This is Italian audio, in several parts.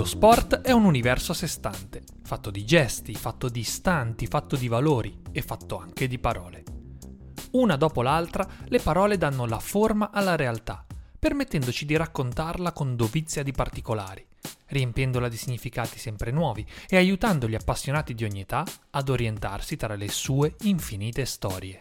Lo sport è un universo a sé stante, fatto di gesti, fatto di istanti, fatto di valori e fatto anche di parole. Una dopo l'altra, le parole danno la forma alla realtà, permettendoci di raccontarla con dovizia di particolari, riempiendola di significati sempre nuovi e aiutando gli appassionati di ogni età ad orientarsi tra le sue infinite storie.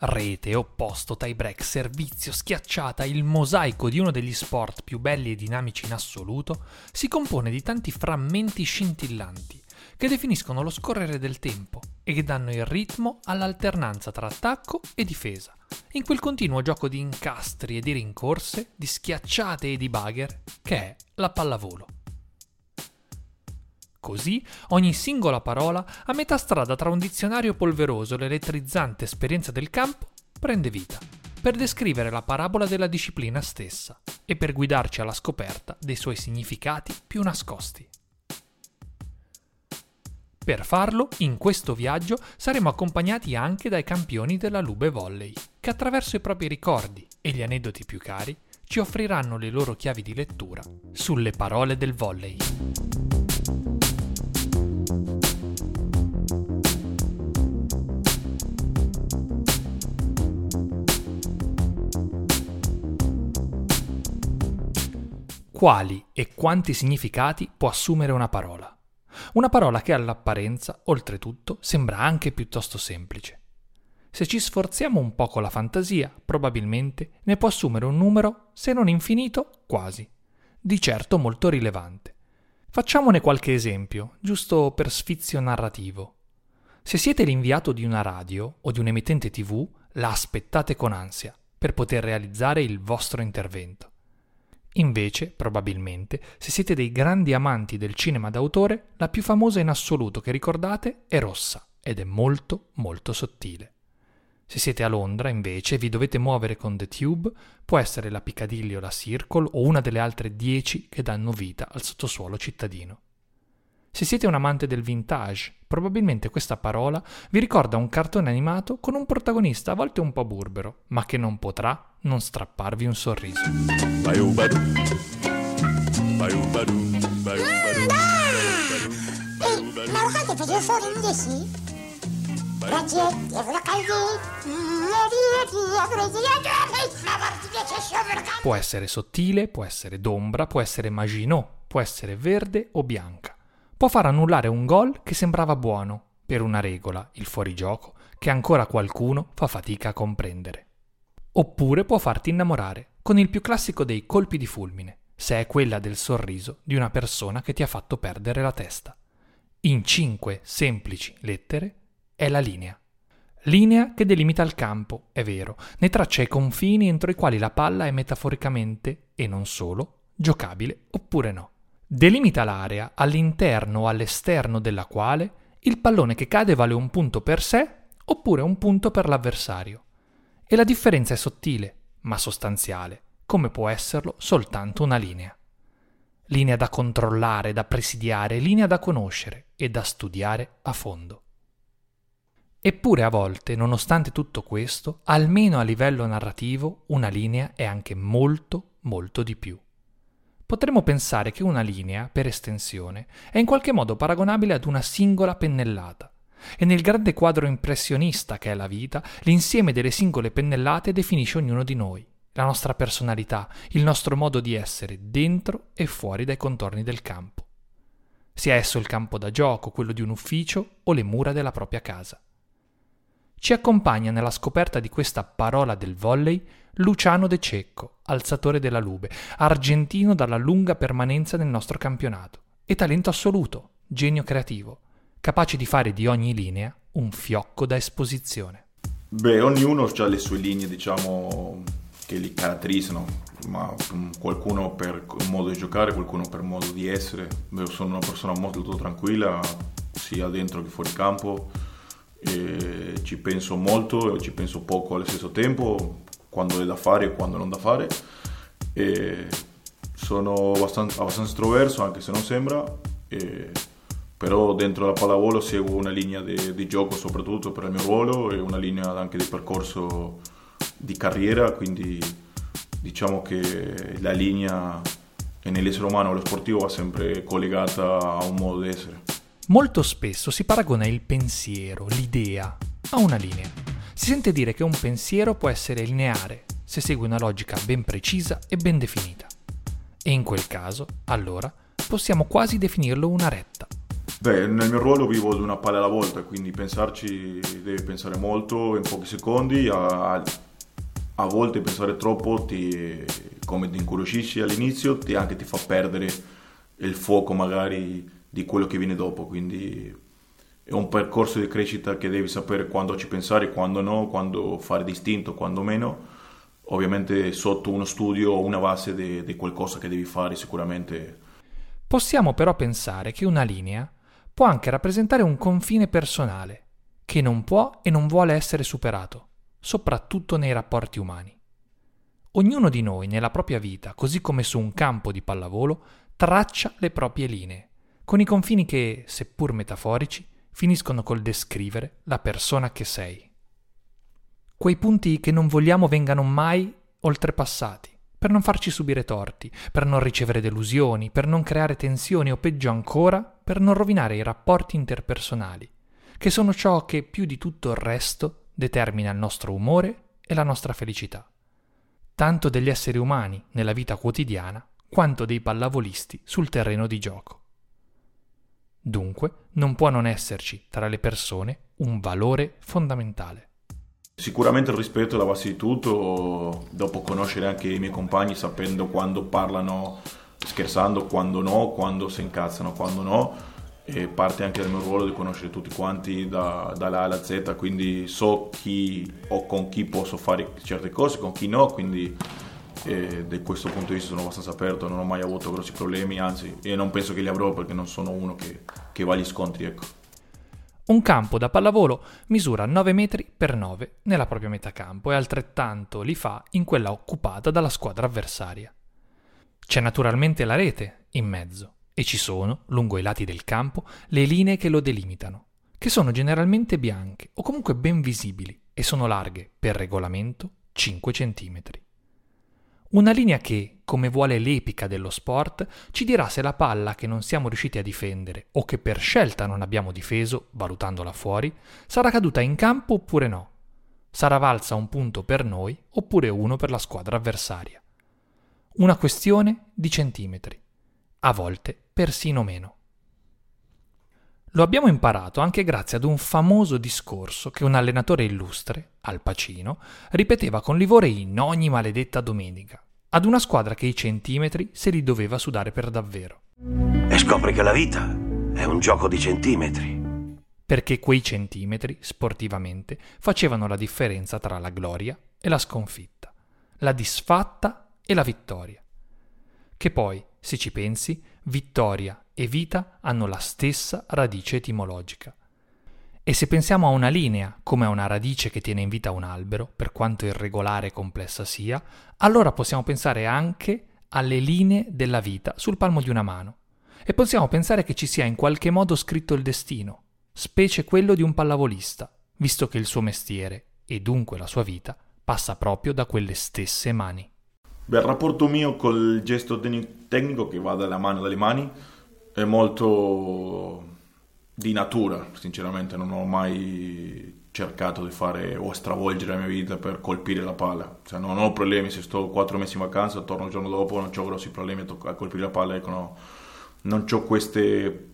Rete, opposto, tie break, servizio, schiacciata, il mosaico di uno degli sport più belli e dinamici in assoluto, si compone di tanti frammenti scintillanti che definiscono lo scorrere del tempo e che danno il ritmo all'alternanza tra attacco e difesa, in quel continuo gioco di incastri e di rincorse, di schiacciate e di bagger che è la pallavolo. Così ogni singola parola, a metà strada tra un dizionario polveroso e l'elettrizzante esperienza del campo, prende vita, per descrivere la parabola della disciplina stessa e per guidarci alla scoperta dei suoi significati più nascosti. Per farlo, in questo viaggio saremo accompagnati anche dai campioni della Lube Volley, che attraverso i propri ricordi e gli aneddoti più cari ci offriranno le loro chiavi di lettura sulle parole del volley. Quali e quanti significati può assumere una parola. Una parola che all'apparenza, oltretutto, sembra anche piuttosto semplice. Se ci sforziamo un po' con la fantasia, probabilmente ne può assumere un numero, se non infinito, quasi. Di certo molto rilevante. Facciamone qualche esempio, giusto per sfizio narrativo. Se siete l'inviato di una radio o di un emittente tv, la aspettate con ansia per poter realizzare il vostro intervento. Invece, probabilmente, se siete dei grandi amanti del cinema d'autore, la più famosa in assoluto che ricordate è rossa ed è molto molto sottile. Se siete a Londra, invece, e vi dovete muovere con The Tube, può essere la Piccadilly o la Circle o una delle altre dieci che danno vita al sottosuolo cittadino. Se siete un amante del vintage, probabilmente questa parola vi ricorda un cartone animato con un protagonista a volte un po' burbero, ma che non potrà non strapparvi un sorriso. Può essere sottile, può essere d'ombra, può essere Maginot, può essere verde o bianca. Può far annullare un gol che sembrava buono, per una regola, il fuorigioco, che ancora qualcuno fa fatica a comprendere. Oppure può farti innamorare, con il più classico dei colpi di fulmine, se è quella del sorriso di una persona che ti ha fatto perdere la testa. In cinque semplici lettere è la linea. Linea che delimita il campo, è vero, ne traccia i confini entro i quali la palla è metaforicamente, e non solo, giocabile oppure no. Delimita l'area all'interno o all'esterno della quale il pallone che cade vale un punto per sé oppure un punto per l'avversario. E la differenza è sottile, ma sostanziale, come può esserlo soltanto una linea. Linea da controllare, da presidiare, linea da conoscere e da studiare a fondo. Eppure a volte, nonostante tutto questo, almeno a livello narrativo, una linea è anche molto, molto di più potremmo pensare che una linea, per estensione, è in qualche modo paragonabile ad una singola pennellata. E nel grande quadro impressionista che è la vita, l'insieme delle singole pennellate definisce ognuno di noi, la nostra personalità, il nostro modo di essere dentro e fuori dai contorni del campo. Sia esso il campo da gioco, quello di un ufficio o le mura della propria casa. Ci accompagna nella scoperta di questa parola del volley Luciano De Cecco, alzatore della Lube, argentino dalla lunga permanenza nel nostro campionato, e talento assoluto, genio creativo, capace di fare di ogni linea un fiocco da esposizione. Beh, ognuno ha le sue linee, diciamo, che li caratterizzano, ma qualcuno per modo di giocare, qualcuno per modo di essere. Io sono una persona molto tranquilla, sia dentro che fuori campo, e ci penso molto e ci penso poco allo stesso tempo, quando è da fare e quando non da fare. E sono abbastanza, abbastanza estroverso, anche se non sembra. E però dentro la pallavolo seguo una linea di, di, gioco soprattutto per il mio ruolo e una linea anche di percorso di carriera, quindi diciamo che la linea nell'essere umano lo sportivo va sempre collegata a un modo di essere. Molto spesso si paragona il pensiero, l'idea, a una linea. Si sente dire che un pensiero può essere lineare se segue una logica ben precisa e ben definita. E in quel caso, allora, possiamo quasi definirlo una retta. Beh, nel mio ruolo vivo di una palla alla volta, quindi pensarci devi pensare molto in pochi secondi, a, a volte pensare troppo ti, come ti incuriosisci all'inizio, ti anche ti fa perdere il fuoco magari di quello che viene dopo, quindi è un percorso di crescita che devi sapere quando ci pensare, quando no, quando fare distinto, quando meno, ovviamente sotto uno studio o una base di qualcosa che devi fare sicuramente. Possiamo però pensare che una linea può anche rappresentare un confine personale, che non può e non vuole essere superato, soprattutto nei rapporti umani. Ognuno di noi nella propria vita, così come su un campo di pallavolo, traccia le proprie linee, con i confini che, seppur metaforici, finiscono col descrivere la persona che sei. Quei punti che non vogliamo vengano mai oltrepassati, per non farci subire torti, per non ricevere delusioni, per non creare tensioni o peggio ancora, per non rovinare i rapporti interpersonali, che sono ciò che più di tutto il resto determina il nostro umore e la nostra felicità, tanto degli esseri umani nella vita quotidiana quanto dei pallavolisti sul terreno di gioco. Dunque non può non esserci tra le persone un valore fondamentale. Sicuramente il rispetto è la base di tutto, dopo conoscere anche i miei compagni sapendo quando parlano scherzando, quando no, quando si incazzano, quando no, e parte anche dal mio ruolo di conoscere tutti quanti da, dalla alla Z, quindi so chi o con chi posso fare certe cose, con chi no, quindi eh, da questo punto di vista sono abbastanza aperto, non ho mai avuto grossi problemi, anzi, e non penso che li avrò perché non sono uno che, che va agli scontri, ecco. Un campo da pallavolo misura 9 metri per 9 nella propria metà campo e altrettanto li fa in quella occupata dalla squadra avversaria. C'è naturalmente la rete in mezzo e ci sono, lungo i lati del campo, le linee che lo delimitano, che sono generalmente bianche o comunque ben visibili e sono larghe, per regolamento, 5 cm. Una linea che, come vuole l'epica dello sport, ci dirà se la palla che non siamo riusciti a difendere o che per scelta non abbiamo difeso, valutandola fuori, sarà caduta in campo oppure no. Sarà valsa un punto per noi oppure uno per la squadra avversaria. Una questione di centimetri, a volte persino meno. Lo abbiamo imparato anche grazie ad un famoso discorso che un allenatore illustre, Al Pacino, ripeteva con livore in ogni maledetta domenica, ad una squadra che i centimetri se li doveva sudare per davvero. E scopri che la vita è un gioco di centimetri. Perché quei centimetri, sportivamente, facevano la differenza tra la gloria e la sconfitta, la disfatta e la vittoria. Che poi, se ci pensi, vittoria e vita hanno la stessa radice etimologica. E se pensiamo a una linea come a una radice che tiene in vita un albero, per quanto irregolare e complessa sia, allora possiamo pensare anche alle linee della vita sul palmo di una mano. E possiamo pensare che ci sia in qualche modo scritto il destino, specie quello di un pallavolista, visto che il suo mestiere, e dunque la sua vita, passa proprio da quelle stesse mani. Beh, il rapporto mio col gesto tecnico che va dalla mano dalle mani è molto di natura, sinceramente non ho mai cercato di fare o stravolgere la mia vita per colpire la palla, cioè, non ho problemi se sto quattro mesi in vacanza, torno il giorno dopo, non ho grossi problemi a colpire la palla, ecco, no. non ho queste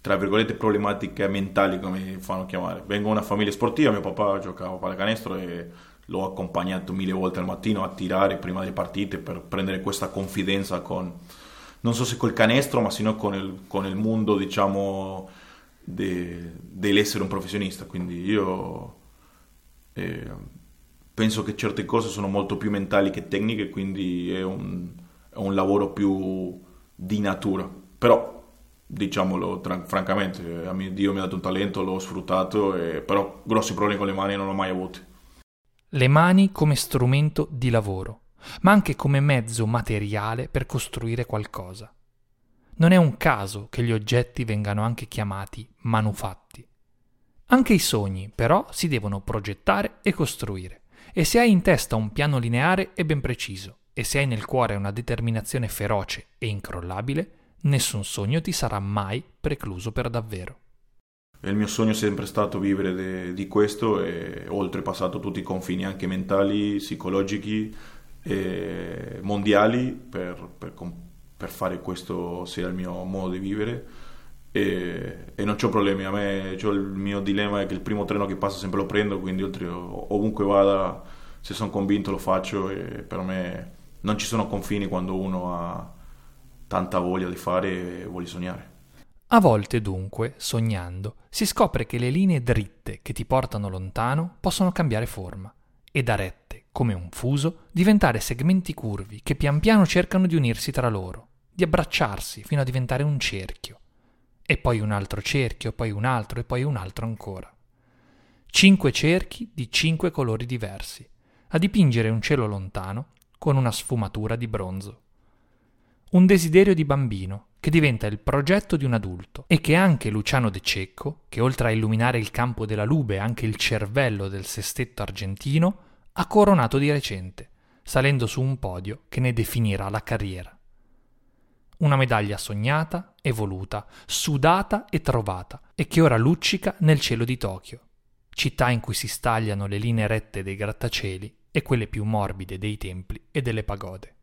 tra virgolette problematiche mentali come fanno chiamare. Vengo da una famiglia sportiva, mio papà giocava a pallacanestro e l'ho accompagnato mille volte al mattino a tirare prima delle partite per prendere questa confidenza con non so se col canestro, ma sino con il, con il mondo, diciamo, de, dell'essere un professionista. Quindi io eh, penso che certe cose sono molto più mentali che tecniche, quindi è un, è un lavoro più di natura. Però diciamolo tra- francamente, a mio Dio mi ha dato un talento, l'ho sfruttato, e, però grossi problemi con le mani non ho mai avuti. Le mani come strumento di lavoro, ma anche come mezzo materiale per costruire qualcosa. Non è un caso che gli oggetti vengano anche chiamati manufatti. Anche i sogni, però, si devono progettare e costruire. E se hai in testa un piano lineare e ben preciso, e se hai nel cuore una determinazione feroce e incrollabile, nessun sogno ti sarà mai precluso per davvero. Il mio sogno è sempre stato vivere de, di questo e oltrepassato tutti i confini anche mentali, psicologici e mondiali per, per, per fare questo sia il mio modo di vivere. E, e non ho problemi, a me il mio dilemma è che il primo treno che passa sempre lo prendo, quindi oltre, ovunque vada se sono convinto lo faccio. E per me non ci sono confini quando uno ha tanta voglia di fare e vuole sognare. A volte dunque, sognando, si scopre che le linee dritte che ti portano lontano possono cambiare forma. E da rette, come un fuso, diventare segmenti curvi che pian piano cercano di unirsi tra loro, di abbracciarsi fino a diventare un cerchio. E poi un altro cerchio, poi un altro e poi un altro ancora. Cinque cerchi di cinque colori diversi, a dipingere un cielo lontano con una sfumatura di bronzo un desiderio di bambino che diventa il progetto di un adulto e che anche Luciano De Cecco, che oltre a illuminare il campo della Lube anche il cervello del sestetto argentino, ha coronato di recente, salendo su un podio che ne definirà la carriera. Una medaglia sognata, evoluta, sudata e trovata, e che ora luccica nel cielo di Tokyo, città in cui si stagliano le linee rette dei grattacieli e quelle più morbide dei templi e delle pagode.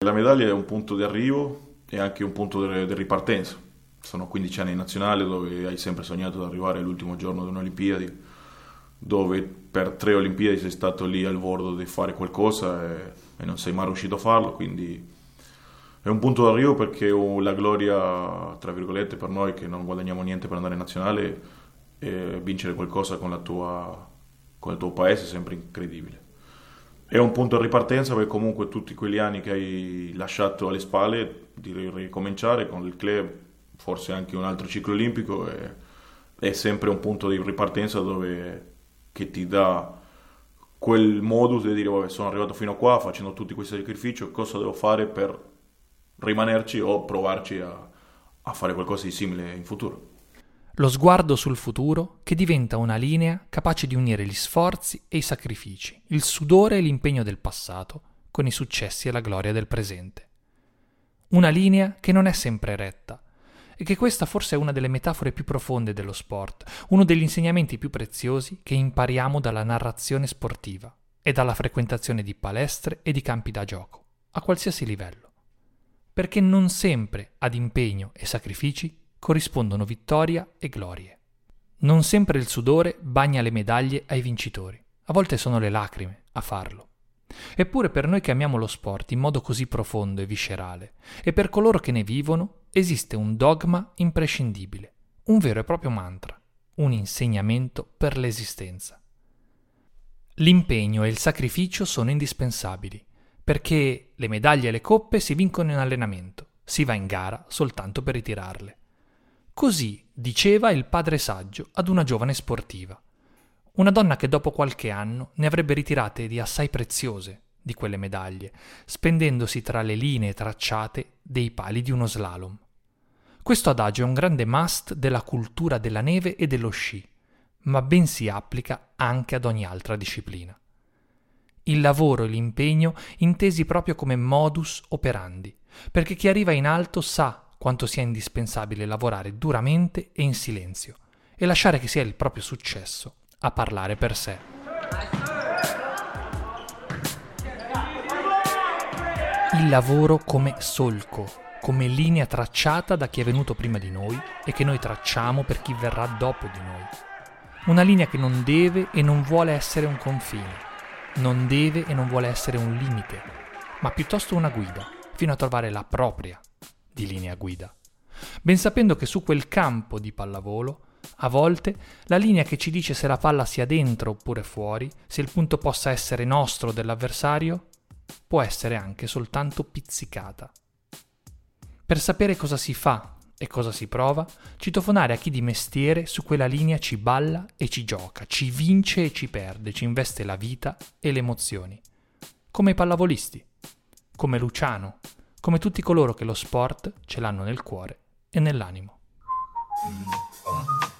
La medaglia è un punto di arrivo e anche un punto di ripartenza. Sono 15 anni in nazionale dove hai sempre sognato di arrivare all'ultimo giorno di un'Olimpiadi, dove per tre Olimpiadi sei stato lì al bordo di fare qualcosa e, e non sei mai riuscito a farlo, quindi è un punto d'arrivo perché la gloria, tra virgolette, per noi che non guadagniamo niente per andare in nazionale, è vincere qualcosa con, tua, con il tuo paese è sempre incredibile. È un punto di ripartenza perché comunque tutti quegli anni che hai lasciato alle spalle di ricominciare con il club, forse anche un altro ciclo olimpico, è, è sempre un punto di ripartenza dove, che ti dà quel modus di dire vabbè sono arrivato fino a qua facendo tutti questi sacrifici, cosa devo fare per rimanerci o provarci a, a fare qualcosa di simile in futuro lo sguardo sul futuro che diventa una linea capace di unire gli sforzi e i sacrifici, il sudore e l'impegno del passato con i successi e la gloria del presente. Una linea che non è sempre retta e che questa forse è una delle metafore più profonde dello sport, uno degli insegnamenti più preziosi che impariamo dalla narrazione sportiva e dalla frequentazione di palestre e di campi da gioco, a qualsiasi livello. Perché non sempre ad impegno e sacrifici corrispondono vittoria e glorie. Non sempre il sudore bagna le medaglie ai vincitori, a volte sono le lacrime a farlo. Eppure per noi che amiamo lo sport in modo così profondo e viscerale, e per coloro che ne vivono, esiste un dogma imprescindibile, un vero e proprio mantra, un insegnamento per l'esistenza. L'impegno e il sacrificio sono indispensabili, perché le medaglie e le coppe si vincono in allenamento, si va in gara soltanto per ritirarle. Così diceva il padre saggio ad una giovane sportiva. Una donna che dopo qualche anno ne avrebbe ritirate di assai preziose di quelle medaglie, spendendosi tra le linee tracciate dei pali di uno slalom. Questo adagio è un grande must della cultura della neve e dello sci, ma ben si applica anche ad ogni altra disciplina. Il lavoro e l'impegno intesi proprio come modus operandi, perché chi arriva in alto sa quanto sia indispensabile lavorare duramente e in silenzio e lasciare che sia il proprio successo a parlare per sé. Il lavoro come solco, come linea tracciata da chi è venuto prima di noi e che noi tracciamo per chi verrà dopo di noi. Una linea che non deve e non vuole essere un confine, non deve e non vuole essere un limite, ma piuttosto una guida, fino a trovare la propria di linea guida, ben sapendo che su quel campo di pallavolo a volte la linea che ci dice se la palla sia dentro oppure fuori, se il punto possa essere nostro o dell'avversario, può essere anche soltanto pizzicata. Per sapere cosa si fa e cosa si prova, citofonare a chi di mestiere su quella linea ci balla e ci gioca, ci vince e ci perde, ci investe la vita e le emozioni. Come i pallavolisti, come Luciano, come tutti coloro che lo sport ce l'hanno nel cuore e nell'animo.